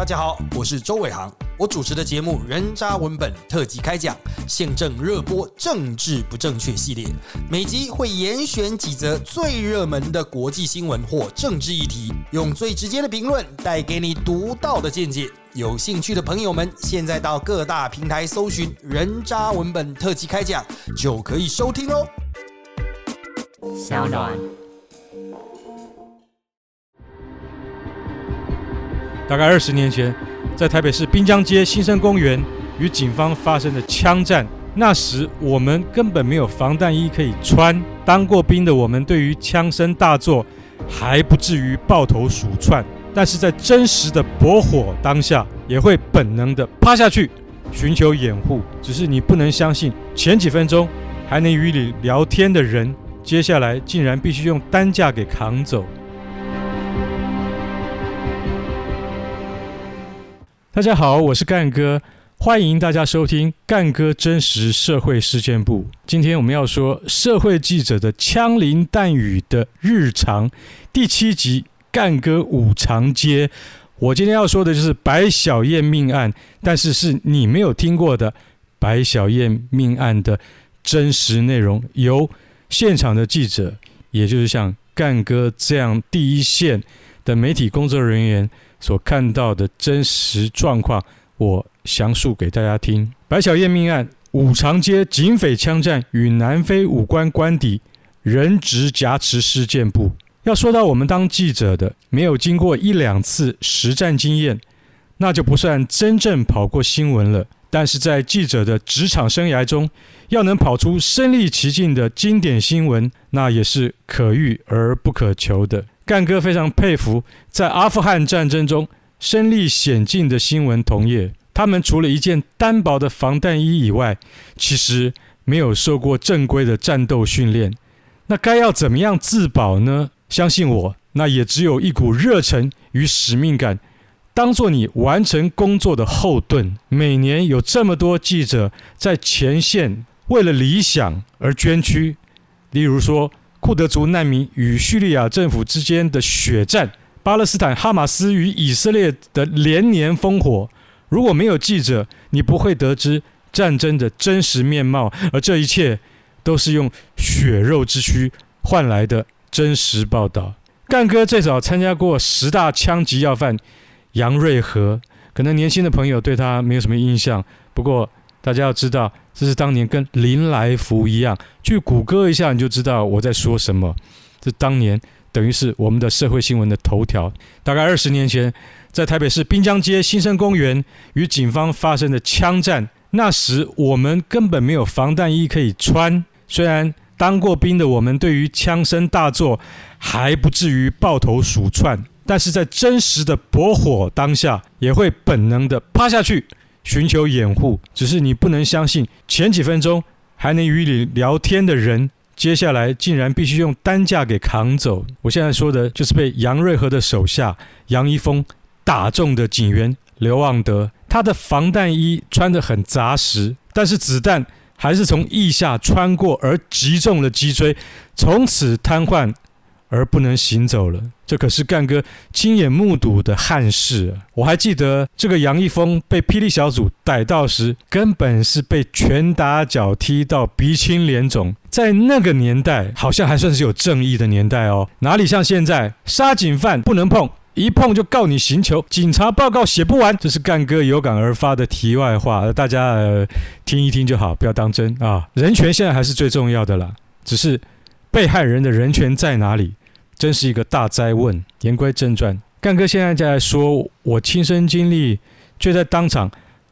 大家好，我是周伟航，我主持的节目《人渣文本特辑开讲》，现正热播政治不正确系列，每集会严选几则最热门的国际新闻或政治议题，用最直接的评论带给你独到的见解。有兴趣的朋友们，现在到各大平台搜寻《人渣文本特辑开讲》，就可以收听哦。小暖。大概二十年前，在台北市滨江街新生公园与警方发生的枪战。那时我们根本没有防弹衣可以穿，当过兵的我们对于枪声大作还不至于抱头鼠窜，但是在真实的搏火当下，也会本能的趴下去寻求掩护。只是你不能相信，前几分钟还能与你聊天的人，接下来竟然必须用担架给扛走。大家好，我是干哥，欢迎大家收听干哥真实社会事件部。今天我们要说社会记者的枪林弹雨的日常第七集，干哥五常街。我今天要说的就是白小燕命案，但是是你没有听过的白小燕命案的真实内容，由现场的记者，也就是像干哥这样第一线的媒体工作人员。所看到的真实状况，我详述给大家听。白小燕命案，五常街警匪枪战与南非武官官邸人质挟持事件簿。要说到我们当记者的，没有经过一两次实战经验，那就不算真正跑过新闻了。但是在记者的职场生涯中，要能跑出身历其境的经典新闻，那也是可遇而不可求的。干哥非常佩服在阿富汗战争中身历险境的新闻同业，他们除了一件单薄的防弹衣以外，其实没有受过正规的战斗训练。那该要怎么样自保呢？相信我，那也只有一股热忱与使命感，当做你完成工作的后盾。每年有这么多记者在前线为了理想而捐躯，例如说。库德族难民与叙利亚政府之间的血战，巴勒斯坦哈马斯与以色列的连年烽火。如果没有记者，你不会得知战争的真实面貌，而这一切都是用血肉之躯换来的真实报道。干哥最早参加过十大枪击要犯杨瑞和，可能年轻的朋友对他没有什么印象，不过。大家要知道，这是当年跟林来福一样，去谷歌一下你就知道我在说什么。这当年等于是我们的社会新闻的头条。大概二十年前，在台北市滨江街新生公园与警方发生的枪战，那时我们根本没有防弹衣可以穿。虽然当过兵的我们对于枪声大作还不至于抱头鼠窜，但是在真实的驳火当下，也会本能的趴下去。寻求掩护，只是你不能相信，前几分钟还能与你聊天的人，接下来竟然必须用担架给扛走。我现在说的就是被杨瑞和的手下杨一峰打中的警员刘旺德，他的防弹衣穿得很扎实，但是子弹还是从腋下穿过而击中了脊椎，从此瘫痪。而不能行走了，这可是干哥亲眼目睹的憾事啊！我还记得这个杨一峰被霹雳小组逮到时，根本是被拳打脚踢到鼻青脸肿。在那个年代，好像还算是有正义的年代哦，哪里像现在，杀警犯不能碰，一碰就告你刑求，警察报告写不完。这是干哥有感而发的题外话，大家呃听一听就好，不要当真啊！人权现在还是最重要的啦，只是被害人的人权在哪里？真是一个大哉问。言归正传，干哥现在在说，我亲身经历，却在当场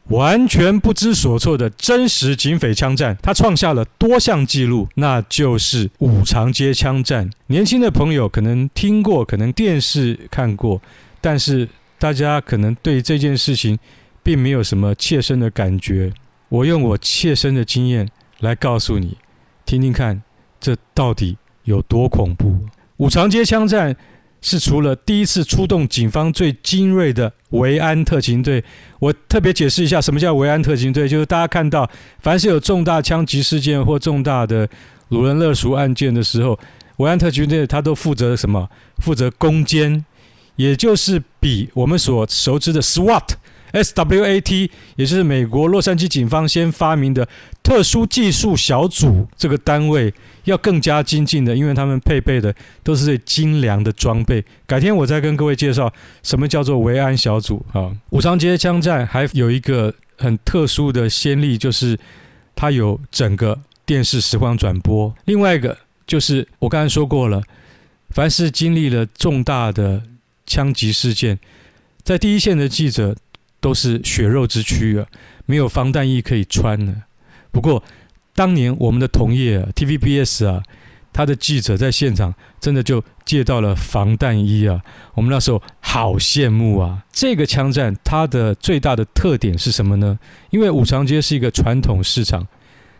完全不知所措的真实警匪枪战，他创下了多项纪录，那就是五常街枪战。年轻的朋友可能听过，可能电视看过，但是大家可能对这件事情并没有什么切身的感觉。我用我切身的经验来告诉你，听听看，这到底有多恐怖。五常街枪战是除了第一次出动警方最精锐的维安特勤队，我特别解释一下什么叫维安特勤队，就是大家看到凡是有重大枪击事件或重大的掳人勒赎案件的时候，维安特勤队他都负责什么？负责攻坚，也就是比我们所熟知的 SWAT。SWAT，也就是美国洛杉矶警方先发明的特殊技术小组这个单位，要更加精进的，因为他们配备的都是最精良的装备。改天我再跟各位介绍什么叫做维安小组啊。武长街枪战还有一个很特殊的先例，就是它有整个电视实况转播。另外一个就是我刚才说过了，凡是经历了重大的枪击事件，在第一线的记者。都是血肉之躯啊，没有防弹衣可以穿呢。不过，当年我们的同业啊，TVBS 啊，他的记者在现场真的就借到了防弹衣啊。我们那时候好羡慕啊。这个枪战它的最大的特点是什么呢？因为五常街是一个传统市场，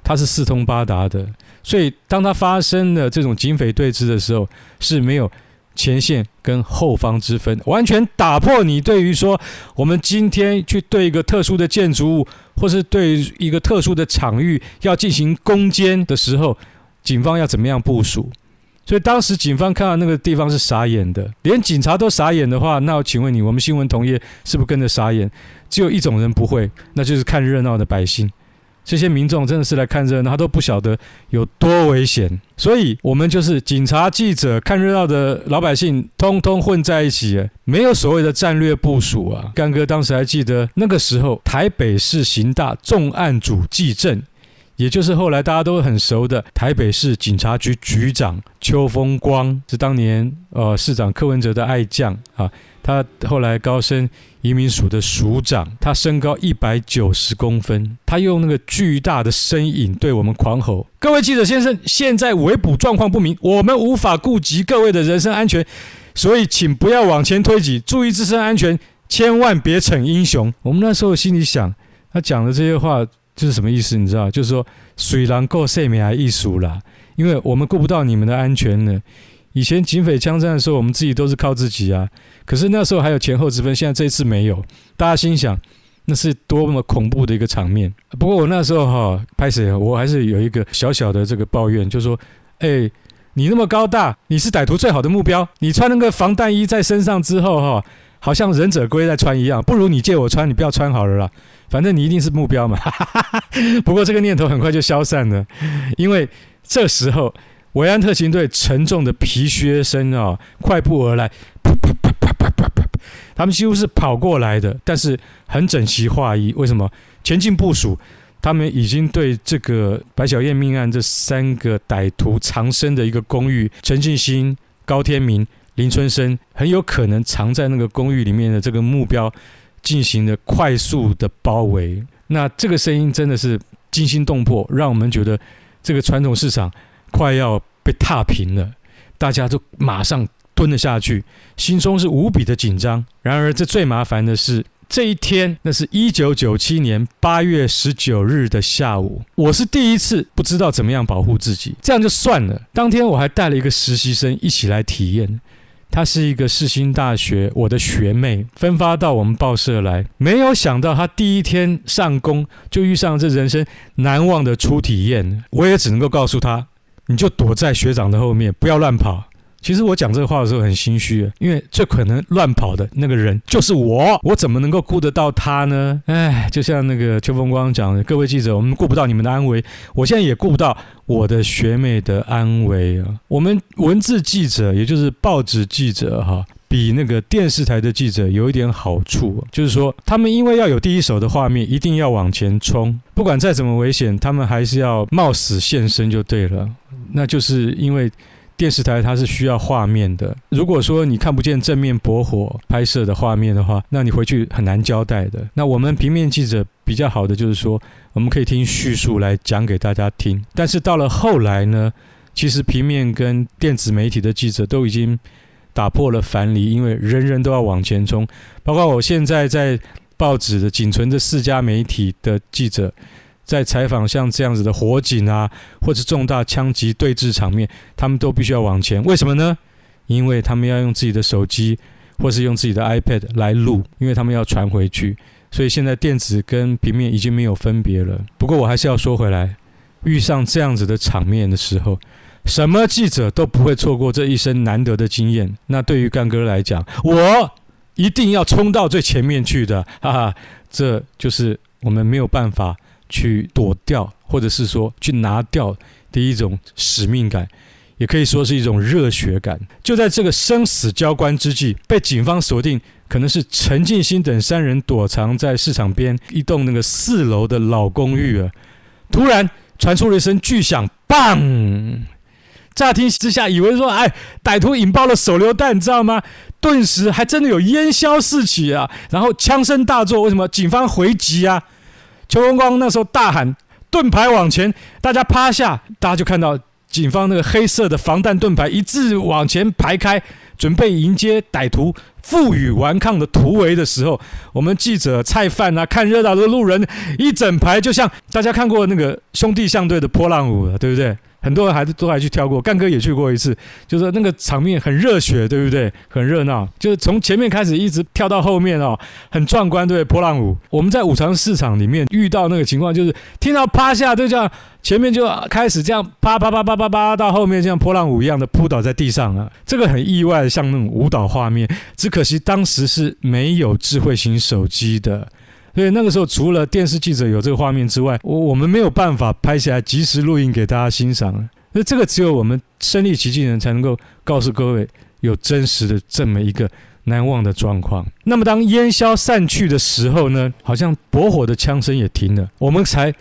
它是四通八达的，所以当它发生了这种警匪对峙的时候是没有。前线跟后方之分，完全打破你对于说我们今天去对一个特殊的建筑物，或是对一个特殊的场域要进行攻坚的时候，警方要怎么样部署？所以当时警方看到那个地方是傻眼的，连警察都傻眼的话，那我请问你，我们新闻同业是不是跟着傻眼？只有一种人不会，那就是看热闹的百姓。这些民众真的是来看热闹，他都不晓得有多危险，所以我们就是警察、记者、看热闹的老百姓，通通混在一起，没有所谓的战略部署啊。干哥当时还记得那个时候，台北市刑大重案组纪政，也就是后来大家都很熟的台北市警察局局长邱风光，是当年呃市长柯文哲的爱将啊。他后来高升移民署的署长，他身高一百九十公分，他用那个巨大的身影对我们狂吼：“各位记者先生，现在围捕状况不明，我们无法顾及各位的人身安全，所以请不要往前推挤，注意自身安全，千万别逞英雄。”我们那时候心里想，他讲的这些话就是什么意思？你知道，就是说水狼够生命还艺术啦，因为我们顾不到你们的安全呢。以前警匪枪战的时候，我们自己都是靠自己啊。可是那时候还有前后之分，现在这一次没有。大家心想，那是多么恐怖的一个场面。不过我那时候哈，拍谁？我还是有一个小小的这个抱怨，就是说，哎，你那么高大，你是歹徒最好的目标。你穿那个防弹衣在身上之后哈，好像忍者龟在穿一样。不如你借我穿，你不要穿好了啦。反正你一定是目标嘛。不过这个念头很快就消散了，因为这时候。维安特勤队沉重的皮靴声啊，快步而来，啪啪啪啪啪啪啪，他们几乎是跑过来的，但是很整齐划一。为什么？前进部署，他们已经对这个白小燕命案这三个歹徒藏身的一个公寓，陈进兴、高天明、林春生，很有可能藏在那个公寓里面的这个目标，进行了快速的包围。那这个声音真的是惊心动魄，让我们觉得这个传统市场。快要被踏平了，大家都马上蹲了下去，心中是无比的紧张。然而，这最麻烦的是这一天，那是一九九七年八月十九日的下午，我是第一次不知道怎么样保护自己。这样就算了，当天我还带了一个实习生一起来体验，她是一个世新大学我的学妹，分发到我们报社来。没有想到，她第一天上工就遇上这人生难忘的初体验，我也只能够告诉她。你就躲在学长的后面，不要乱跑。其实我讲这个话的时候很心虚，因为最可能乱跑的那个人就是我，我怎么能够顾得到他呢？哎，就像那个邱风光讲的，各位记者，我们顾不到你们的安危，我现在也顾不到我的学妹的安危啊。我们文字记者，也就是报纸记者，哈。比那个电视台的记者有一点好处，就是说他们因为要有第一手的画面，一定要往前冲，不管再怎么危险，他们还是要冒死现身就对了。那就是因为电视台它是需要画面的，如果说你看不见正面驳火拍摄的画面的话，那你回去很难交代的。那我们平面记者比较好的就是说，我们可以听叙述来讲给大家听。但是到了后来呢，其实平面跟电子媒体的记者都已经。打破了藩篱，因为人人都要往前冲，包括我现在在报纸的仅存的四家媒体的记者，在采访像这样子的火警啊，或者重大枪击对峙场面，他们都必须要往前。为什么呢？因为他们要用自己的手机，或是用自己的 iPad 来录，因为他们要传回去。所以现在电子跟平面已经没有分别了。不过我还是要说回来，遇上这样子的场面的时候。什么记者都不会错过这一生难得的经验。那对于干哥来讲，我一定要冲到最前面去的，哈哈，这就是我们没有办法去躲掉，或者是说去拿掉的一种使命感，也可以说是一种热血感。就在这个生死交关之际，被警方锁定，可能是陈进兴等三人躲藏在市场边一栋那个四楼的老公寓啊，突然传出了一声巨响，棒！乍听之下，以为说，哎，歹徒引爆了手榴弹，你知道吗？顿时还真的有烟硝四起啊！然后枪声大作，为什么？警方回击啊！邱光光那时候大喊：“盾牌往前！”大家趴下，大家就看到警方那个黑色的防弹盾牌一字往前排开，准备迎接歹徒负隅顽抗的突围的时候，我们记者、菜贩啊，看热闹的路人一整排，就像大家看过那个兄弟象队的波浪舞了，对不对？很多人还是都还去跳过，干哥也去过一次，就是那个场面很热血，对不对？很热闹，就是从前面开始一直跳到后面哦，很壮观，对，波浪舞。我们在五常市场里面遇到那个情况，就是听到趴下，就这样前面就开始这样啪啪啪啪啪啪，到后面像波浪舞一样的扑倒在地上啊，这个很意外，像那种舞蹈画面。只可惜当时是没有智慧型手机的。所以那个时候，除了电视记者有这个画面之外，我我们没有办法拍下来及时录音给大家欣赏。那这个只有我们身历其境的人才能够告诉各位，有真实的这么一个难忘的状况。那么当烟消散去的时候呢，好像驳火的枪声也停了，我们才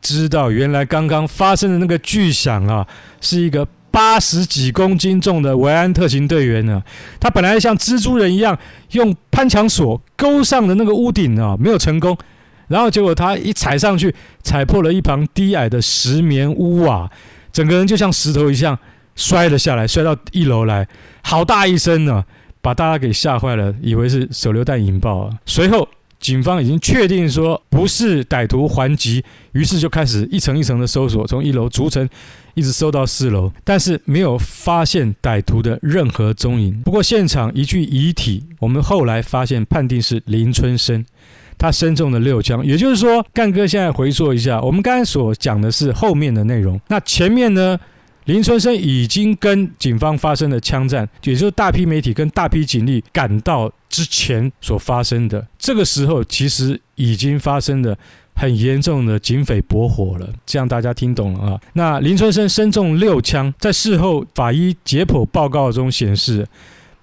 知道原来刚刚发生的那个巨响啊，是一个。八十几公斤重的维安特勤队员呢，他本来像蜘蛛人一样用攀墙索勾上的那个屋顶啊，没有成功，然后结果他一踩上去，踩破了一旁低矮的石棉屋瓦，整个人就像石头一样摔了下来，摔到一楼来，好大一声呢，把大家给吓坏了，以为是手榴弹引爆啊。随后警方已经确定说不是歹徒还击，于是就开始一层一层的搜索，从一楼逐层。一直搜到四楼，但是没有发现歹徒的任何踪影。不过现场一具遗体，我们后来发现判定是林春生，他身中了六枪。也就是说，干哥现在回溯一下，我们刚才所讲的是后面的内容。那前面呢，林春生已经跟警方发生了枪战，也就是大批媒体跟大批警力赶到之前所发生的。这个时候其实已经发生了。很严重的警匪驳火了，这样大家听懂了啊？那林春生身中六枪，在事后法医解剖报告中显示，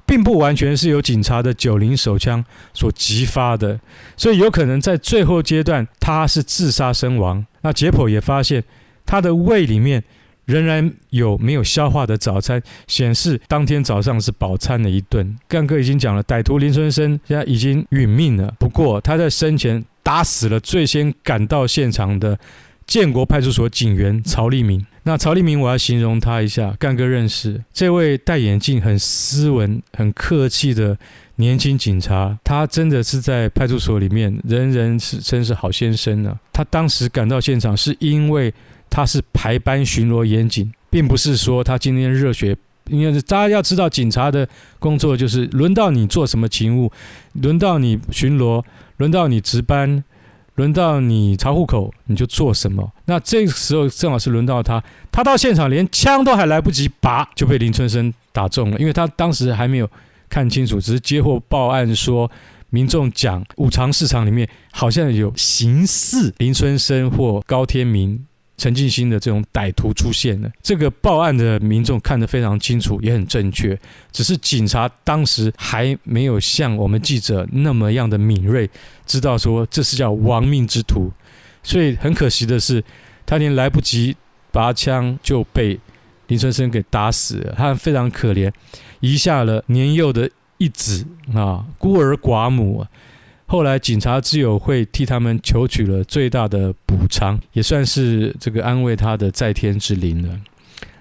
并不完全是由警察的九零手枪所击发的，所以有可能在最后阶段他是自杀身亡。那解剖也发现，他的胃里面仍然有没有消化的早餐，显示当天早上是饱餐的一顿。干哥已经讲了，歹徒林春生现在已经殒命了，不过他在生前。打死了最先赶到现场的建国派出所警员曹立明。那曹立明，我要形容他一下，干哥认识这位戴眼镜、很斯文、很客气的年轻警察。他真的是在派出所里面，人人是称是好先生呢、啊。他当时赶到现场，是因为他是排班巡逻严谨，并不是说他今天热血。因为大家要知道，警察的工作就是轮到你做什么勤务，轮到你巡逻。轮到你值班，轮到你查户口，你就做什么。那这个时候正好是轮到他，他到现场连枪都还来不及拔，就被林春生打中了。因为他当时还没有看清楚，只是接获报案说，民众讲五常市场里面好像有形似林春生或高天明。陈进兴的这种歹徒出现了，这个报案的民众看得非常清楚，也很正确。只是警察当时还没有像我们记者那么样的敏锐，知道说这是叫亡命之徒。所以很可惜的是，他连来不及拔枪就被林春生给打死了。他非常可怜，遗下了年幼的一子啊，孤儿寡母。后来警察之友会替他们求取了最大的补偿，也算是这个安慰他的在天之灵了。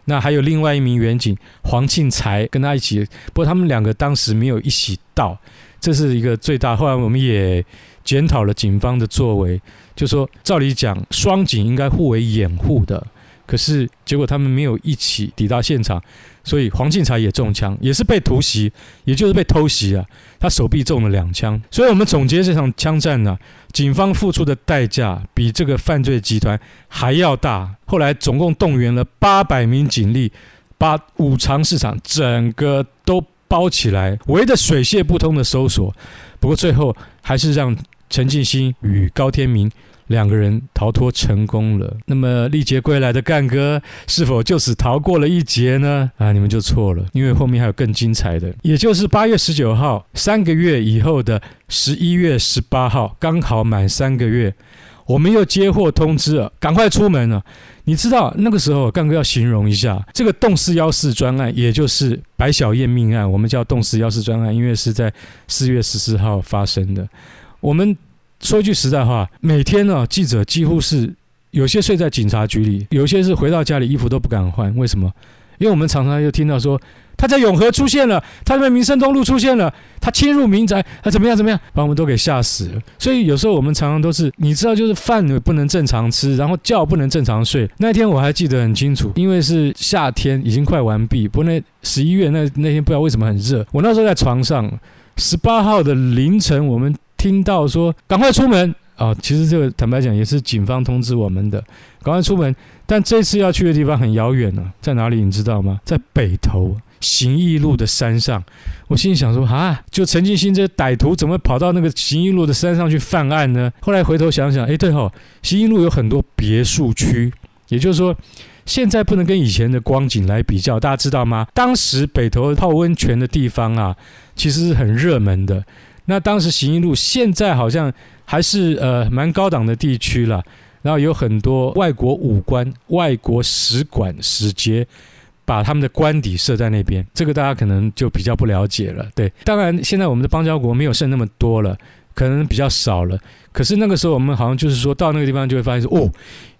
那还有另外一名员警黄庆才跟他一起，不过他们两个当时没有一起到，这是一个最大。后来我们也检讨了警方的作为，就说照理讲双警应该互为掩护的，可是结果他们没有一起抵达现场。所以黄进才也中枪，也是被突袭，也就是被偷袭啊。他手臂中了两枪。所以我们总结这场枪战呢，警方付出的代价比这个犯罪集团还要大。后来总共动员了八百名警力，把五常市场整个都包起来，围着水泄不通的搜索。不过最后还是让陈进兴与高天明两个人逃脱成功了。那么历劫归来的干哥是否就此逃过了一劫呢？啊，你们就错了，因为后面还有更精彩的，也就是八月十九号，三个月以后的十一月十八号，刚好满三个月。我们又接获通知了，赶快出门了。你知道那个时候，干哥要形容一下这个洞四幺四专案，也就是白小燕命案，我们叫洞四幺四专案，因为是在四月十四号发生的。我们说句实在话，每天呢，记者几乎是有些睡在警察局里，有些是回到家里衣服都不敢换。为什么？因为我们常常又听到说。他在永和出现了，他在民生东路出现了，他侵入民宅，他怎么样怎么样，把我们都给吓死了。所以有时候我们常常都是，你知道，就是饭不能正常吃，然后觉不能正常睡。那天我还记得很清楚，因为是夏天，已经快完毕。不过那十一月那那天不知道为什么很热，我那时候在床上，十八号的凌晨，我们听到说赶快出门啊、其实这个坦白讲也是警方通知我们的，赶快出门。但这次要去的地方很遥远呢，在哪里你知道吗？在北投。行义路的山上，我心里想说啊，就陈进兴这歹徒怎么跑到那个行义路的山上去犯案呢？后来回头想想，哎，对哦，行义路有很多别墅区，也就是说，现在不能跟以前的光景来比较。大家知道吗？当时北投泡温泉的地方啊，其实是很热门的。那当时行义路现在好像还是呃蛮高档的地区了，然后有很多外国武官、外国使馆、使节。把他们的官邸设在那边，这个大家可能就比较不了解了。对，当然现在我们的邦交国没有剩那么多了，可能比较少了。可是那个时候我们好像就是说到那个地方就会发现说，哦，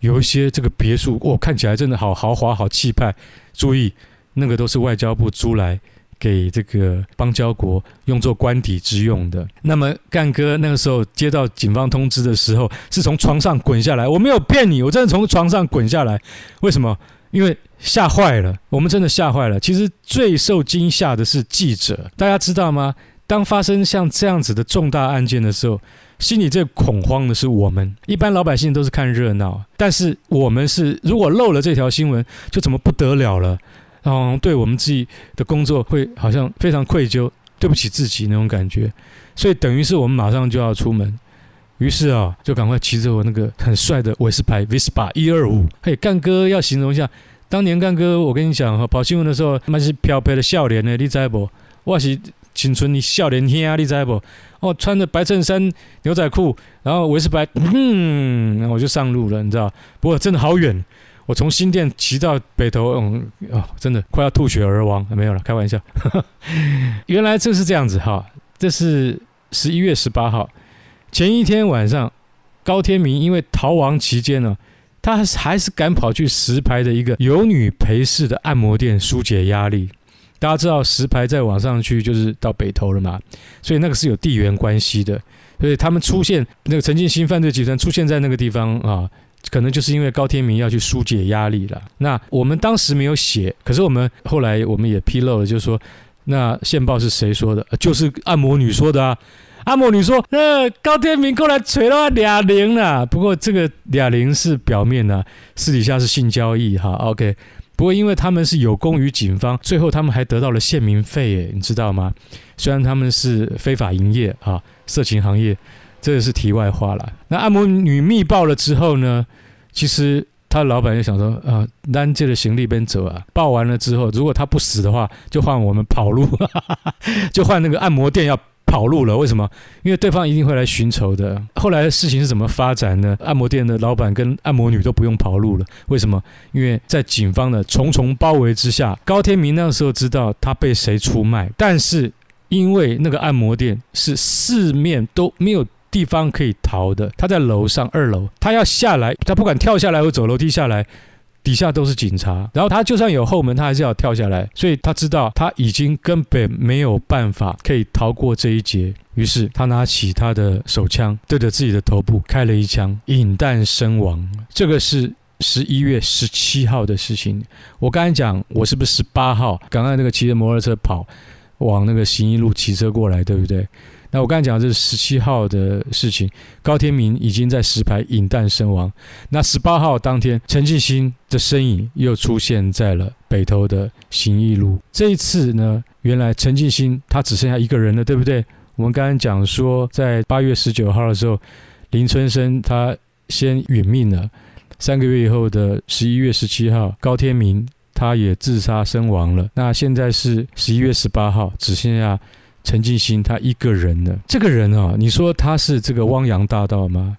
有一些这个别墅，哦，看起来真的好豪华、好气派。注意，那个都是外交部租来给这个邦交国用作官邸之用的。那么干哥那个时候接到警方通知的时候，是从床上滚下来，我没有骗你，我真的从床上滚下来。为什么？因为吓坏了，我们真的吓坏了。其实最受惊吓的是记者，大家知道吗？当发生像这样子的重大案件的时候，心里最恐慌的是我们。一般老百姓都是看热闹，但是我们是如果漏了这条新闻，就怎么不得了了？然后对我们自己的工作会好像非常愧疚，对不起自己那种感觉。所以等于是我们马上就要出门。于是啊，就赶快骑着我那个很帅的伟士牌 Vespa 一二五。嘿，干哥要形容一下，当年干哥，我跟你讲哈，跑新闻的时候，那是飘飘的笑脸呢，你知不？我是青春的笑脸兄，你知不？哦，穿着白衬衫、牛仔裤，然后维斯牌，嗯，然后我就上路了，你知道？不过真的好远，我从新店骑到北投，嗯，哦，真的快要吐血而亡，没有了，开玩笑。原来这是这样子哈，这是十一月十八号。前一天晚上，高天明因为逃亡期间呢，他还是赶跑去石牌的一个有女陪侍的按摩店疏解压力。大家知道石牌再往上去就是到北投了嘛，所以那个是有地缘关系的。所以他们出现那个陈进兴犯罪集团出现在那个地方啊，可能就是因为高天明要去疏解压力了。那我们当时没有写，可是我们后来我们也披露了，就是说那线报是谁说的？就是按摩女说的啊。按摩女说：“呃，高天明过来锤了俩零了。不过这个俩零是表面的，私底下是性交易哈。OK，不过因为他们是有功于警方，最后他们还得到了宪民费诶，你知道吗？虽然他们是非法营业啊，色情行业，这个是题外话了。那按摩女密报了之后呢，其实他老板就想说啊，单借的行李边走啊。报完了之后，如果他不死的话，就换我们跑路，就换那个按摩店要。”跑路了，为什么？因为对方一定会来寻仇的。后来的事情是怎么发展呢？按摩店的老板跟按摩女都不用跑路了，为什么？因为在警方的重重包围之下，高天明那个时候知道他被谁出卖，但是因为那个按摩店是四面都没有地方可以逃的，他在楼上二楼，他要下来，他不管跳下来或走楼梯下来。底下都是警察，然后他就算有后门，他还是要跳下来，所以他知道他已经根本没有办法可以逃过这一劫。于是他拿起他的手枪，对着自己的头部开了一枪，引弹身亡。这个是十一月十七号的事情。我刚才讲，我是不是十八号？刚刚那个骑着摩托车跑往那个行义路骑车过来，对不对？那我刚才讲的是十七号的事情，高天明已经在石牌引弹身亡。那十八号当天，陈进兴的身影又出现在了北投的行义路。这一次呢，原来陈进兴他只剩下一个人了，对不对？我们刚刚讲说，在八月十九号的时候，林春生他先殒命了。三个月以后的十一月十七号，高天明他也自杀身亡了。那现在是十一月十八号，只剩下陈进兴他一个人的。这个人啊，你说他是这个汪洋大盗吗？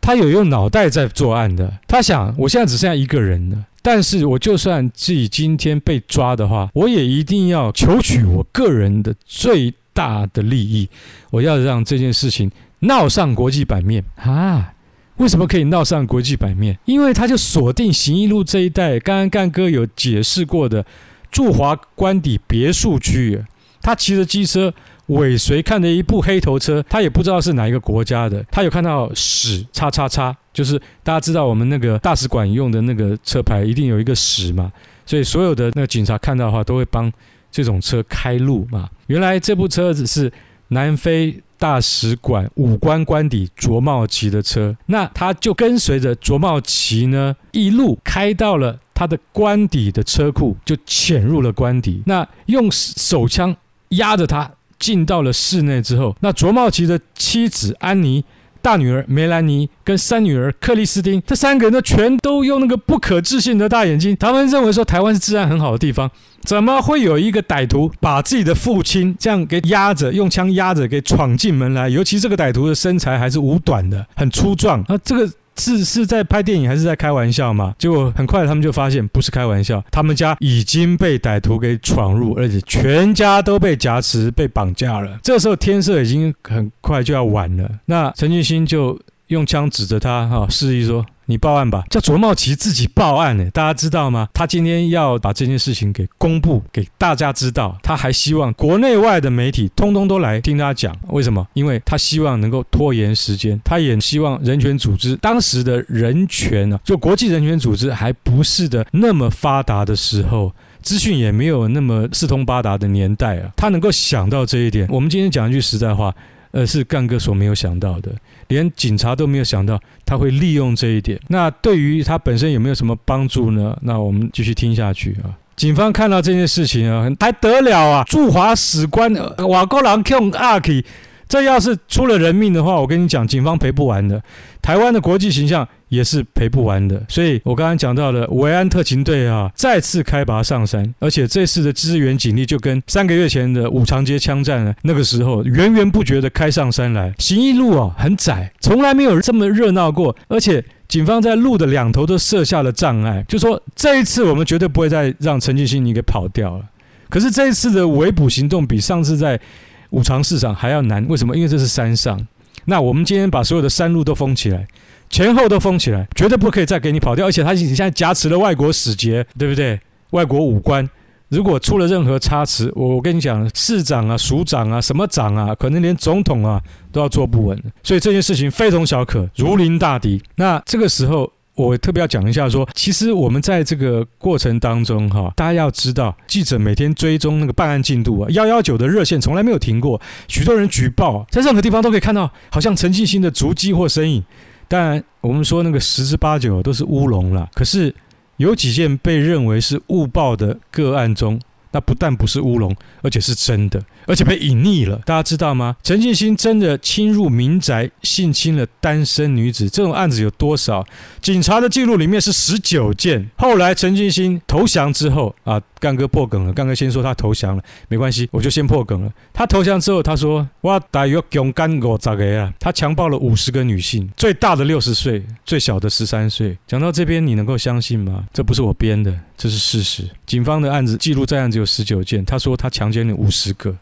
他有用脑袋在作案的。他想，我现在只剩下一个人了，但是我就算自己今天被抓的话，我也一定要求取我个人的最大的利益。我要让这件事情闹上国际版面啊！为什么可以闹上国际版面？因为他就锁定行义路这一带，刚刚干哥有解释过的驻华官邸别墅区。他骑着机车尾随，看着一部黑头车，他也不知道是哪一个国家的。他有看到使叉叉叉，就是大家知道我们那个大使馆用的那个车牌，一定有一个使嘛。所以所有的那个警察看到的话，都会帮这种车开路嘛。原来这部车子是南非。大使馆武官官邸卓茂奇的车，那他就跟随着卓茂奇呢，一路开到了他的官邸的车库，就潜入了官邸。那用手枪压着他进到了室内之后，那卓茂奇的妻子安妮。大女儿梅兰妮跟三女儿克里斯汀，这三个人呢，全都用那个不可置信的大眼睛。他们认为说，台湾是治安很好的地方，怎么会有一个歹徒把自己的父亲这样给压着，用枪压着给闯进门来？尤其这个歹徒的身材还是五短的，很粗壮。那这个。是是在拍电影还是在开玩笑嘛？结果很快他们就发现不是开玩笑，他们家已经被歹徒给闯入，而且全家都被挟持、被绑架了。这时候天色已经很快就要晚了，那陈俊兴就用枪指着他，哈，示意说。你报案吧，叫卓茂奇自己报案呢。大家知道吗？他今天要把这件事情给公布给大家知道，他还希望国内外的媒体通通都来听他讲。为什么？因为他希望能够拖延时间，他也希望人权组织当时的人权呢，就国际人权组织还不是的那么发达的时候，资讯也没有那么四通八达的年代啊，他能够想到这一点。我们今天讲一句实在话。呃是干哥所没有想到的，连警察都没有想到他会利用这一点。那对于他本身有没有什么帮助呢？那我们继续听下去啊。警方看到这件事情啊，还得了啊？驻华使官瓦高郎 Q 阿 K，这要是出了人命的话，我跟你讲，警方赔不完的。台湾的国际形象。也是赔不完的，所以我刚刚讲到的维安特勤队啊，再次开拔上山，而且这次的支援警力就跟三个月前的五常街枪战呢，那个时候源源不绝的开上山来。行义路啊很窄，从来没有这么热闹过，而且警方在路的两头都设下了障碍，就说这一次我们绝对不会再让陈进兴你给跑掉了。可是这一次的围捕行动比上次在五常市场还要难，为什么？因为这是山上，那我们今天把所有的山路都封起来。前后都封起来，绝对不可以再给你跑掉。而且他已经现在挟持了外国使节，对不对？外国武官，如果出了任何差池，我我跟你讲，市长啊、署长啊、什么长啊，可能连总统啊都要坐不稳。所以这件事情非同小可，如临大敌。那这个时候，我特别要讲一下说，说其实我们在这个过程当中，哈，大家要知道，记者每天追踪那个办案进度啊，幺幺九的热线从来没有停过，许多人举报，在任何地方都可以看到，好像陈进兴的足迹或身影。当然，我们说那个十之八九都是乌龙了。可是有几件被认为是误报的个案中，那不但不是乌龙，而且是真的。而且被隐匿了，大家知道吗？陈进兴真的侵入民宅性侵了单身女子，这种案子有多少？警察的记录里面是十九件。后来陈进兴投降之后啊，干哥破梗了。干哥先说他投降了，没关系，我就先破梗了。他投降之后，他说：“我大约勇敢过咋个呀？”他强暴了五十个女性，最大的六十岁，最小的十三岁。讲到这边，你能够相信吗？这不是我编的，这是事实。警方的案子记录在案只有十九件，他说他强奸了五十个。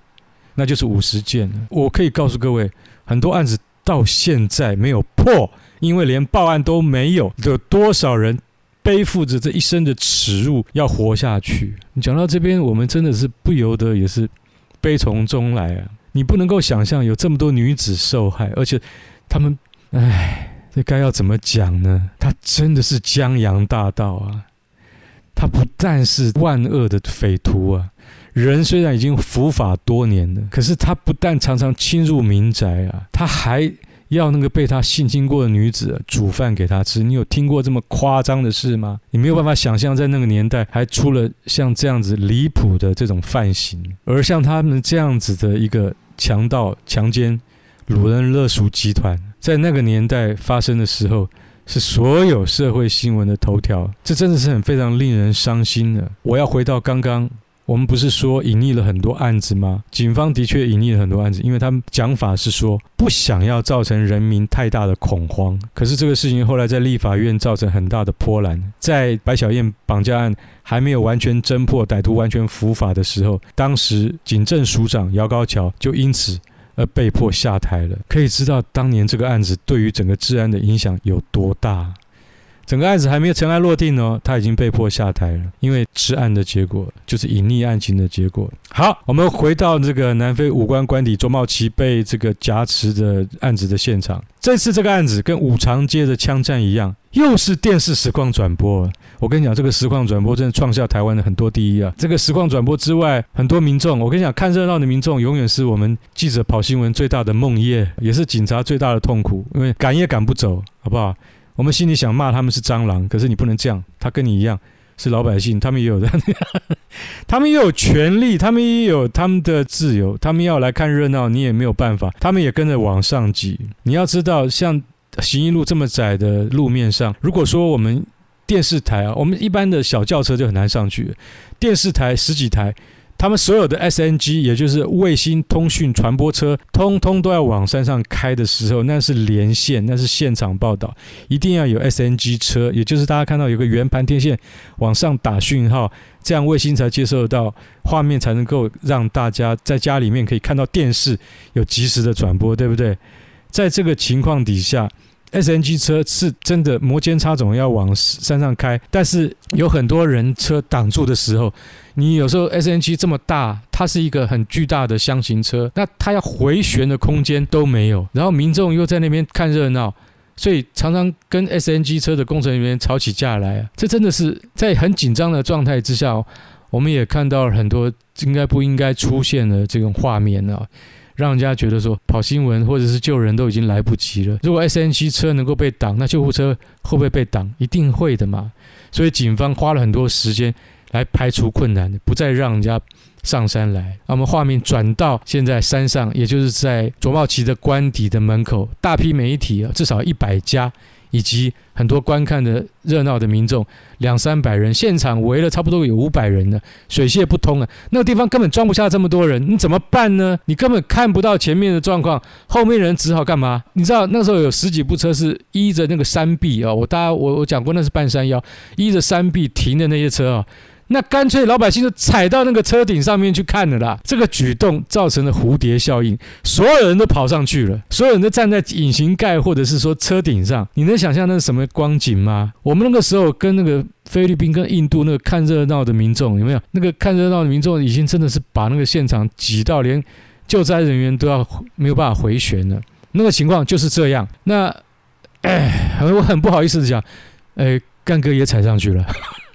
那就是五十件。我可以告诉各位，很多案子到现在没有破，因为连报案都没有。有多少人背负着这一生的耻辱要活下去？你讲到这边，我们真的是不由得也是悲从中来啊！你不能够想象有这么多女子受害，而且他们，唉，这该要怎么讲呢？他真的是江洋大盗啊！他不但是万恶的匪徒啊！人虽然已经伏法多年了，可是他不但常常侵入民宅啊，他还要那个被他性侵过的女子煮饭给他吃。你有听过这么夸张的事吗？你没有办法想象，在那个年代还出了像这样子离谱的这种犯行，而像他们这样子的一个强盗、强奸、掳人勒赎集团，在那个年代发生的时候，是所有社会新闻的头条。这真的是很非常令人伤心的。我要回到刚刚。我们不是说隐匿了很多案子吗？警方的确隐匿了很多案子，因为他们讲法是说不想要造成人民太大的恐慌。可是这个事情后来在立法院造成很大的波澜，在白小燕绑架案还没有完全侦破、歹徒完全伏法的时候，当时警政署长姚高桥就因此而被迫下台了。可以知道当年这个案子对于整个治安的影响有多大。整个案子还没有尘埃落定哦，他已经被迫下台了，因为吃案的结果就是隐匿案情的结果。好，我们回到这个南非武官官邸卓茂奇被这个挟持的案子的现场。这次这个案子跟五常街的枪战一样，又是电视实况转播。我跟你讲，这个实况转播真的创下台湾的很多第一啊！这个实况转播之外，很多民众，我跟你讲，看热闹的民众永远是我们记者跑新闻最大的梦魇，也是警察最大的痛苦，因为赶也赶不走，好不好？我们心里想骂他们是蟑螂，可是你不能这样。他跟你一样是老百姓，他们也有的，他们也有权利，他们也有他们的自由，他们要来看热闹，你也没有办法。他们也跟着往上挤。你要知道，像行义路这么窄的路面上，如果说我们电视台啊，我们一般的小轿车就很难上去，电视台十几台。他们所有的 SNG，也就是卫星通讯传播车，通通都要往山上开的时候，那是连线，那是现场报道，一定要有 SNG 车，也就是大家看到有个圆盘天线往上打讯号，这样卫星才接受到画面，才能够让大家在家里面可以看到电视有及时的转播，对不对？在这个情况底下。SNG 车是真的摩肩擦踵要往山上开，但是有很多人车挡住的时候，你有时候 SNG 这么大，它是一个很巨大的箱型车，那它要回旋的空间都没有，然后民众又在那边看热闹，所以常常跟 SNG 车的工程人员吵起架来啊！这真的是在很紧张的状态之下，我们也看到了很多应该不应该出现的这种画面啊。让人家觉得说跑新闻或者是救人都已经来不及了。如果 SNG 车能够被挡，那救护车会不会被挡？一定会的嘛。所以警方花了很多时间来排除困难，不再让人家上山来。那我们画面转到现在山上，也就是在卓茂奇的官邸的门口，大批媒体啊，至少一百家。以及很多观看的热闹的民众，两三百人，现场围了差不多有五百人呢，水泄不通啊，那个地方根本装不下这么多人，你怎么办呢？你根本看不到前面的状况，后面人只好干嘛？你知道那时候有十几部车是依着那个山壁啊，我大家我我讲过那是半山腰，依着山壁停的那些车啊。那干脆老百姓就踩到那个车顶上面去看了啦。这个举动造成了蝴蝶效应，所有人都跑上去了，所有人都站在引擎盖或者是说车顶上。你能想象那是什么光景吗？我们那个时候跟那个菲律宾、跟印度那个看热闹的民众有没有？那个看热闹的民众已经真的是把那个现场挤到连救灾人员都要没有办法回旋了。那个情况就是这样。那哎，我很不好意思讲，哎，干哥也踩上去了。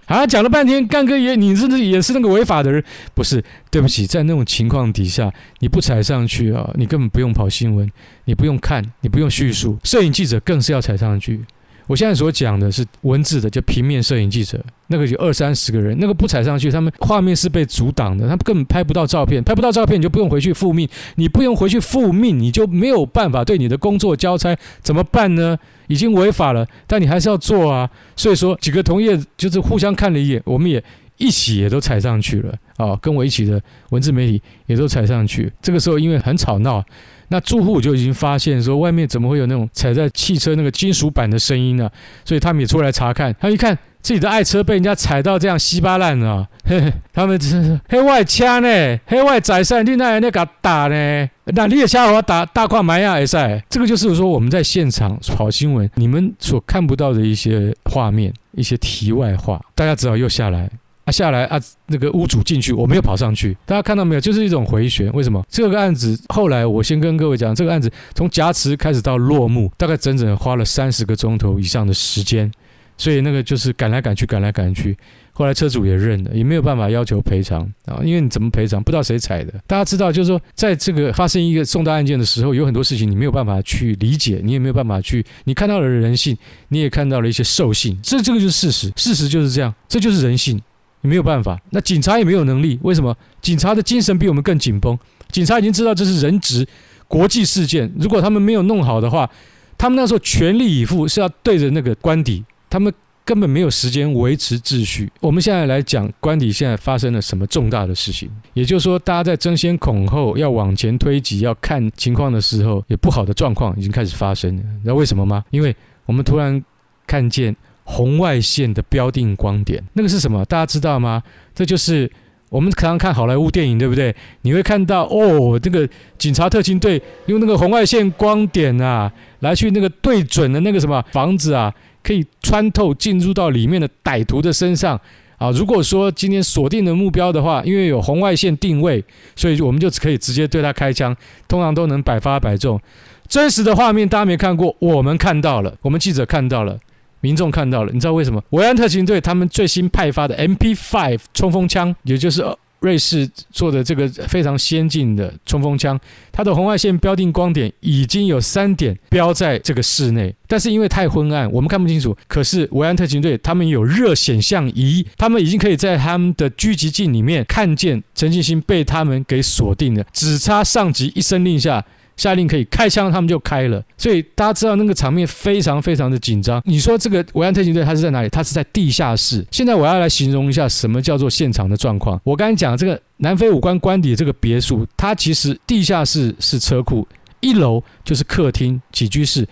啊，讲了半天，干哥也，你是不是也是那个违法的人？不是，对不起，在那种情况底下，你不踩上去啊，你根本不用跑新闻，你不用看，你不用叙述，摄影记者更是要踩上去。我现在所讲的是文字的，就平面摄影记者，那个有二三十个人，那个不踩上去，他们画面是被阻挡的，他们根本拍不到照片，拍不到照片，你就不用回去复命，你不用回去复命，你就没有办法对你的工作交差，怎么办呢？已经违法了，但你还是要做啊。所以说，几个同业就是互相看了一眼，我们也一起也都踩上去了啊、跟我一起的文字媒体也都踩上去。这个时候因为很吵闹。那住户就已经发现说，外面怎么会有那种踩在汽车那个金属板的声音呢？所以他们也出来查看。他一看自己的爱车被人家踩到这样稀巴烂了，嘿嘿，他们真是黑外枪呢，黑外宰赛，你那那个打呢？那你也下我打大矿埋呀？赛，这个就是说我们在现场跑新闻，你们所看不到的一些画面，一些题外话，大家只好又下来。啊，下来啊，那个屋主进去，我没有跑上去。大家看到没有？就是一种回旋。为什么？这个案子后来我先跟各位讲，这个案子从夹持开始到落幕，大概整整花了三十个钟头以上的时间。所以那个就是赶来赶去，赶来赶去，后来车主也认了，也没有办法要求赔偿啊，因为你怎么赔偿，不知道谁踩的。大家知道，就是说，在这个发生一个重大案件的时候，有很多事情你没有办法去理解，你也没有办法去，你看到了人性，你也看到了一些兽性，这这个就是事实，事实就是这样，这就是人性，没有办法。那警察也没有能力，为什么？警察的精神比我们更紧绷，警察已经知道这是人质国际事件，如果他们没有弄好的话，他们那时候全力以赴是要对着那个官邸，他们。根本没有时间维持秩序。我们现在来讲官邸现在发生了什么重大的事情，也就是说，大家在争先恐后要往前推挤、要看情况的时候，有不好的状况已经开始发生了。你知道为什么吗？因为我们突然看见红外线的标定光点，那个是什么？大家知道吗？这就是我们常常看好莱坞电影，对不对？你会看到哦，这个警察特勤队用那个红外线光点啊，来去那个对准的那个什么房子啊。可以穿透进入到里面的歹徒的身上啊！如果说今天锁定的目标的话，因为有红外线定位，所以我们就可以直接对他开枪，通常都能百发百中。真实的画面大家没看过，我们看到了，我们记者看到了，民众看到了。你知道为什么？维安特勤队他们最新派发的 MP5 冲锋枪，也就是。瑞士做的这个非常先进的冲锋枪，它的红外线标定光点已经有三点标在这个室内，但是因为太昏暗，我们看不清楚。可是维安特勤队他们有热显像仪，他们已经可以在他们的狙击镜里面看见陈进兴被他们给锁定了，只差上级一声令下。下令可以开枪，他们就开了。所以大家知道那个场面非常非常的紧张。你说这个维安特勤队他是在哪里？他是在地下室。现在我要来形容一下什么叫做现场的状况。我刚才讲这个南非武官官邸这个别墅，它其实地下室是车库，一楼就是客厅起居室，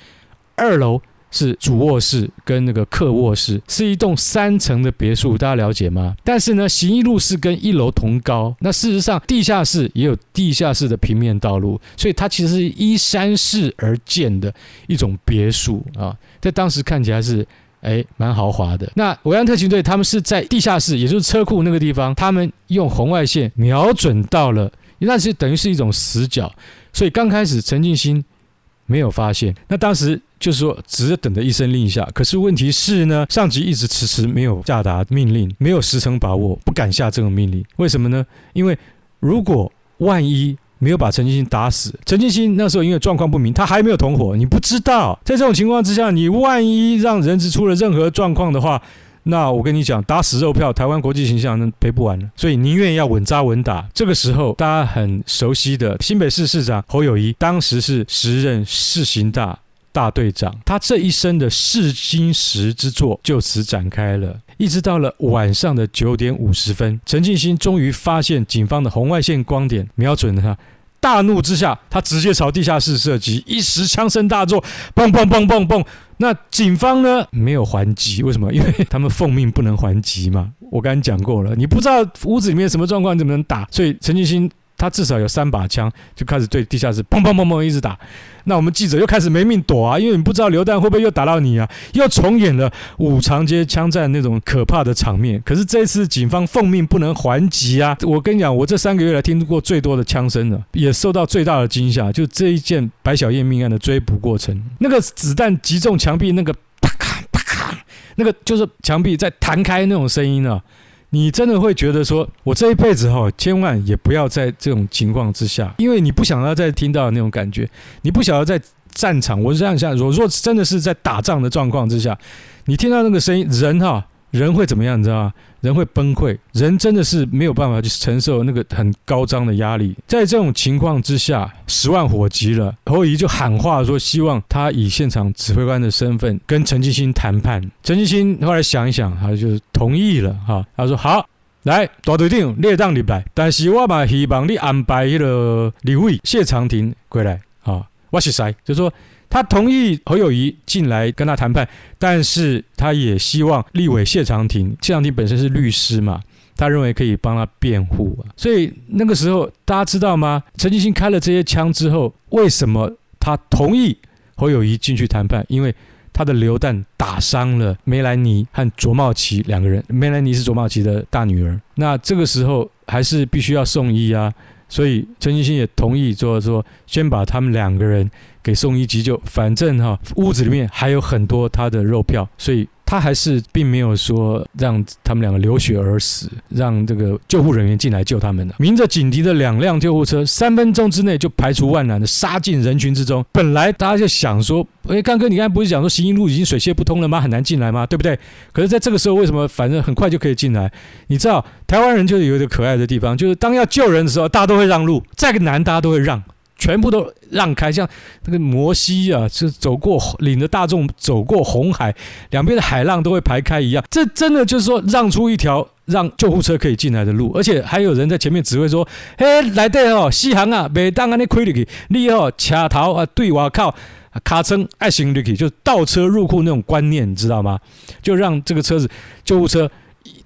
二楼。是主卧室跟那个客卧室，是一栋三层的别墅，大家了解吗？但是呢，行义路是跟一楼同高。那事实上，地下室也有地下室的平面道路，所以它其实是依山势而建的一种别墅啊。在当时看起来是哎蛮豪华的。那维安特勤队他们是在地下室，也就是车库那个地方，他们用红外线瞄准到了，那是等于是一种死角。所以刚开始陈进兴没有发现，那当时。就是说，只是等着一声令下。可是问题是呢，上级一直迟迟没有下达命令，没有十成把握，不敢下这种命令。为什么呢？因为如果万一没有把陈进兴打死，陈进兴那时候因为状况不明，他还没有同伙，你不知道。在这种情况之下，你万一让人质出了任何状况的话，那我跟你讲，打死肉票，台湾国际形象那赔不完了。所以宁愿要稳扎稳打。这个时候，大家很熟悉的新北市市长侯友谊，当时是时任市刑大。大队长，他这一生的试金石之作就此展开了。一直到了晚上的九点五十分，陈进兴终于发现警方的红外线光点瞄准了他，大怒之下，他直接朝地下室射击，一时枪声大作，砰砰砰砰砰。那警方呢，没有还击，为什么？因为他们奉命不能还击嘛。我刚才讲过了，你不知道屋子里面什么状况，你怎么能打？所以陈进兴。他至少有三把枪，就开始对地下室砰砰砰砰一直打。那我们记者又开始没命躲啊，因为你不知道流弹会不会又打到你啊，又重演了五常街枪战那种可怕的场面。可是这次警方奉命不能还击啊！我跟你讲，我这三个月来听过最多的枪声了，也受到最大的惊吓。就这一件白小燕命案的追捕过程，那个子弹击中墙壁，那个啪咔啪咔，那个就是墙壁在弹开那种声音啊。你真的会觉得说，我这一辈子哈，千万也不要在这种情况之下，因为你不想要再听到那种感觉，你不想要在战场。我是这样想，如果真的是在打仗的状况之下，你听到那个声音，人哈。人会怎么样？你知道吗？人会崩溃，人真的是没有办法去承受那个很高涨的压力。在这种情况之下，十万火急了，侯乙就喊话说，希望他以现场指挥官的身份跟陈进兴谈判。陈进兴后来想一想，他就同意了。哈，他说好，来大队长，列当里来，但是我嘛希望你安排那个立委谢长廷过来。啊，我是谁？就说。他同意侯友谊进来跟他谈判，但是他也希望立委谢长廷，谢长廷本身是律师嘛，他认为可以帮他辩护啊。所以那个时候大家知道吗？陈进兴开了这些枪之后，为什么他同意侯友谊进去谈判？因为他的流弹打伤了梅兰妮和卓茂奇两个人，梅兰妮是卓茂奇的大女儿。那这个时候还是必须要送医啊。所以陈金星也同意说说，先把他们两个人给送医急救，反正哈屋子里面还有很多他的肉票，所以他还是并没有说让他们两个流血而死，让这个救护人员进来救他们的。鸣着警笛的两辆救护车，三分钟之内就排除万难的杀进人群之中。本来大家就想说，哎，刚哥，你刚才不是讲说行营路已经水泄不通了吗？很难进来吗？对不对？可是在这个时候，为什么反正很快就可以进来？你知道，台湾人就是有一个可爱的地方，就是当要救人的时候，大家都会让路，再难大家都会让。全部都让开，像那个摩西啊，是走过领着大众走过红海，两边的海浪都会排开一样。这真的就是说，让出一条让救护车可以进来的路，而且还有人在前面指挥说：“嘿，来对哦，西航啊，每当安尼亏入去，你哦，卡头啊，对我靠，卡称爱行入去，就倒车入库那种观念，你知道吗？就让这个车子救护车。”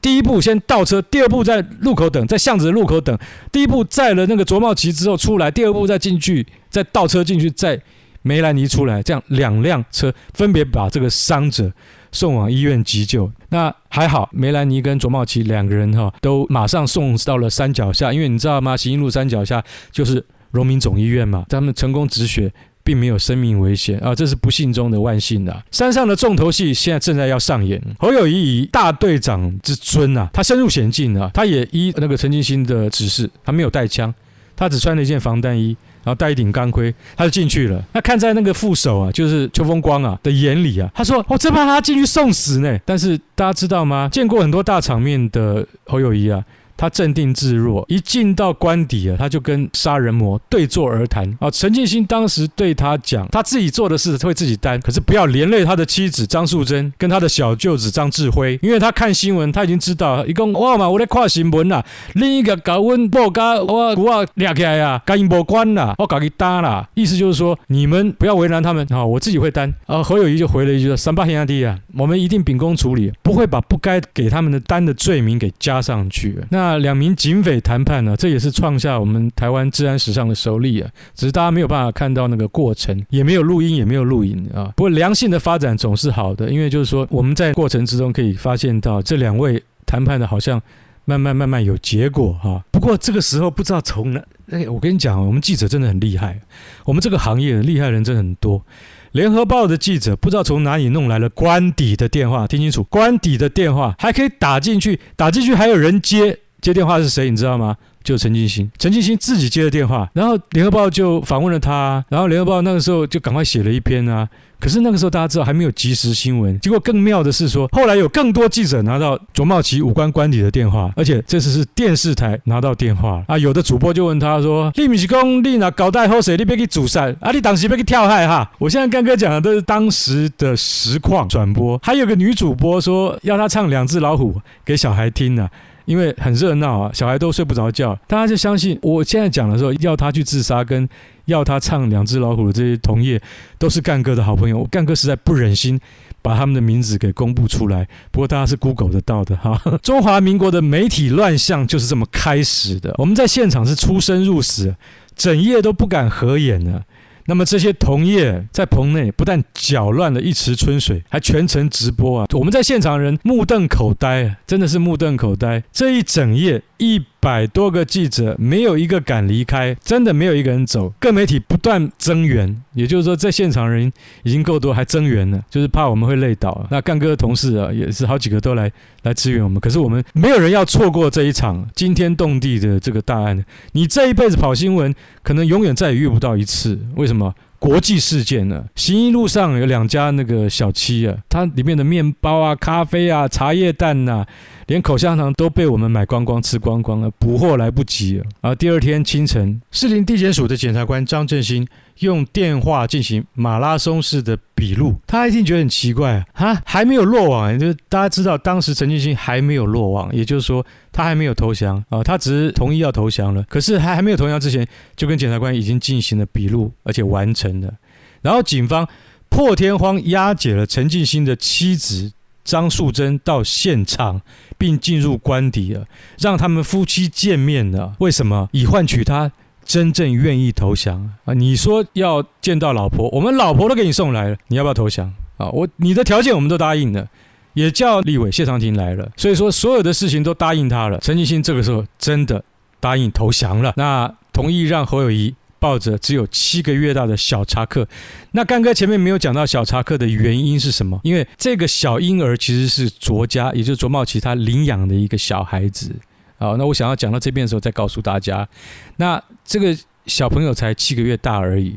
第一步先倒车，第二步在路口等，在巷子的路口等。第一步载了那个卓茂奇之后出来，第二步再进去，再倒车进去，再梅兰妮出来，这样两辆车分别把这个伤者送往医院急救。那还好，梅兰妮跟卓茂奇两个人哈都马上送到了山脚下，因为你知道吗？行义路山脚下就是荣民总医院嘛，他们成功止血。并没有生命危险啊，这是不幸中的万幸的。山上的重头戏现在正在要上演。侯友谊以大队长之尊啊，他深入险境啊，他也依那个陈进兴的指示，他没有带枪，他只穿了一件防弹衣，然后戴一顶钢盔，他就进去了。那看在那个副手啊，就是邱风光啊的眼里啊，他说：“我真怕他进去送死呢。”但是大家知道吗？见过很多大场面的侯友谊啊。他镇定自若，一进到官邸啊，他就跟杀人魔对坐而谈啊。陈进兴当时对他讲，他自己做的事会自己担，可是不要连累他的妻子张素贞跟他的小舅子张志辉，因为他看新闻，他已经知道，一共哇嘛，我在看新闻啦，另一个搞温报家我我俩起来呀，跟因无关啦，我搞一搭啦，意思就是说你们不要为难他们啊，我自己会担啊。侯友宜就回了一句说：三八兄弟啊，我们一定秉公处理，不会把不该给他们的担的罪名给加上去。那。那两名警匪谈判呢，这也是创下我们台湾治安史上的首例啊！只是大家没有办法看到那个过程，也没有录音，也没有录影啊。不过良性的发展总是好的，因为就是说我们在过程之中可以发现到这两位谈判的好像慢慢慢慢有结果哈。不过这个时候不知道从哪，哎，我跟你讲，我们记者真的很厉害，我们这个行业厉害人真很多。联合报的记者不知道从哪里弄来了官邸的电话，听清楚，官邸的电话还可以打进去，打进去还有人接，接电话是谁？你知道吗？就陈进兴，陈进兴自己接的电话，然后联合报就访问了他，然后联合报那个时候就赶快写了一篇啊。可是那个时候大家知道还没有即时新闻，结果更妙的是说，后来有更多记者拿到卓茂奇五官官邸的电话，而且这次是电视台拿到电话啊。有的主播就问他说：“你不是讲你那搞大后水，你别去阻塞啊？你当时别去跳海哈？”我现在刚刚讲的都是当时的实况转播，还有个女主播说要他唱《两只老虎》给小孩听呢、因为很热闹啊，小孩都睡不着觉，大家就相信我现在讲的时候，要他去自杀跟要他唱《两只老虎》的这些同业，都是干哥的好朋友。干哥实在不忍心把他们的名字给公布出来，不过大家是 Google 得到的哈。中华民国的媒体乱象就是这么开始的。我们在现场是出生入死，整夜都不敢合眼呢。那么这些同业在棚内不但搅乱了一池春水，还全程直播啊！我们在现场人目瞪口呆，真的是目瞪口呆。这一整夜一百多个记者，没有一个敢离开，真的没有一个人走。各媒体不断增援，也就是说，在现场人已经够多，还增援了，就是怕我们会累倒。那干哥的同事啊，也是好几个都来来支援我们。可是我们没有人要错过这一场惊天动地的这个大案。你这一辈子跑新闻，可能永远再也遇不到一次。为什么？国际事件呢？行义路上有两家那个小七啊，它里面的面包啊、咖啡啊、茶叶蛋呐、啊，连口香糖都被我们买光光、吃光光了，补货来不及了。而第二天清晨，士林地检署的检察官张正兴用电话进行马拉松式的笔录，他一定觉得很奇怪啊，还没有落网，就是大家知道当时陈俊兴还没有落网，也就是说他还没有投降啊，他只是同意要投降了，可是还还没有投降之前，就跟检察官已经进行了笔录，而且完成了，然后警方破天荒押解了陈进兴的妻子张素贞到现场，并进入官邸了，让他们夫妻见面了，为什么？以换取他。真正愿意投降啊！你说要见到老婆，我们老婆都给你送来了，你要不要投降啊？我你的条件我们都答应了，也叫立委谢长廷来了，所以说所有的事情都答应他了。陈进兴这个时候真的答应投降了，那同意让侯友谊抱着只有七个月大的小查克。那干哥前面没有讲到小查克的原因是什么？因为这个小婴儿其实是卓家，也就是卓茂琪他领养的一个小孩子。好，那我想要讲到这边的时候再告诉大家，那这个小朋友才七个月大而已。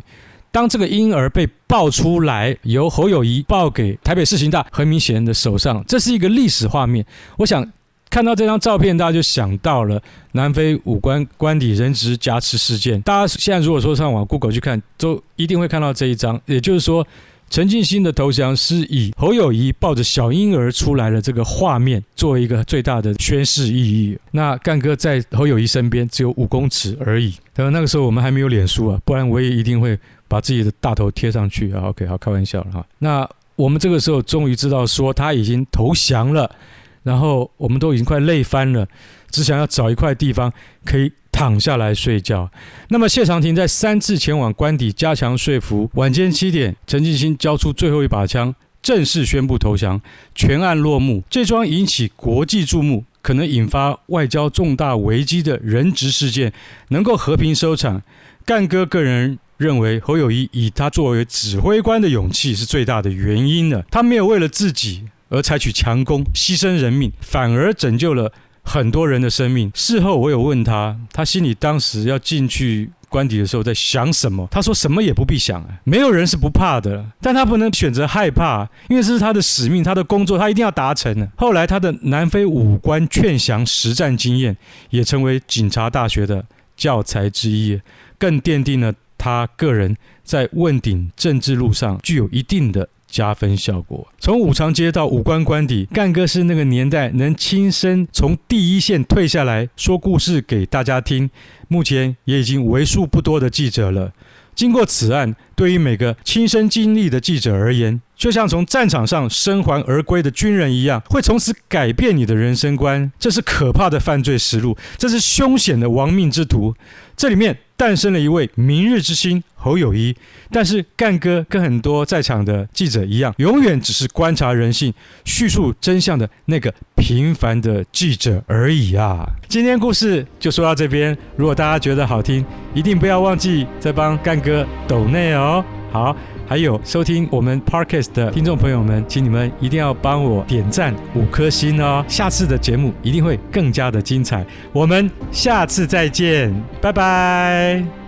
当这个婴儿被抱出来，由侯友谊抱给台北市刑大何明贤的手上，这是一个历史画面。我想。看到这张照片，大家就想到了南非五官官邸人质挟持事件。大家现在如果说上网 Google 去看，都一定会看到这一张。也就是说，陈进兴的投降是以侯友谊抱着小婴儿出来的这个画面作为一个最大的宣示意义。那干哥在侯友谊身边只有五公尺而已。当然那个时候我们还没有脸书啊，不然我也一定会把自己的大头贴上去啊。OK，好，开玩笑了哈。那我们这个时候终于知道说他已经投降了。然后我们都已经快累翻了，只想要找一块地方可以躺下来睡觉。那么谢长廷在三次前往官邸加强说服，晚间七点，陈进兴交出最后一把枪，正式宣布投降，全案落幕。这桩引起国际注目、可能引发外交重大危机的人质事件，能够和平收场。干哥个人认为，侯友谊以他作为指挥官的勇气是最大的原因了。他没有为了自己。而采取强攻，牺牲人命，反而拯救了很多人的生命。事后我有问他，他心里当时要进去官邸的时候在想什么？他说什么也不必想，没有人是不怕的，但他不能选择害怕，因为这是他的使命，他的工作，他一定要达成。后来他的南非五官劝降实战经验，也成为警察大学的教材之一，更奠定了他个人在问鼎政治路上具有一定的。加分效果。从五常街到五官官邸，干哥是那个年代能亲身从第一线退下来说故事给大家听，目前也已经为数不多的记者了。经过此案，对于每个亲身经历的记者而言，就像从战场上生还而归的军人一样，会从此改变你的人生观。这是可怕的犯罪实录，这是凶险的亡命之徒。这里面。诞生了一位明日之星侯友谊，但是干哥跟很多在场的记者一样，永远只是观察人性、叙述真相的那个平凡的记者而已啊！今天故事就说到这边，如果大家觉得好听，一定不要忘记再帮干哥抖内哦。好。还有收听我们 Parkes 的听众朋友们，请你们一定要帮我点赞五颗星哦！下次的节目一定会更加的精彩，我们下次再见，拜拜。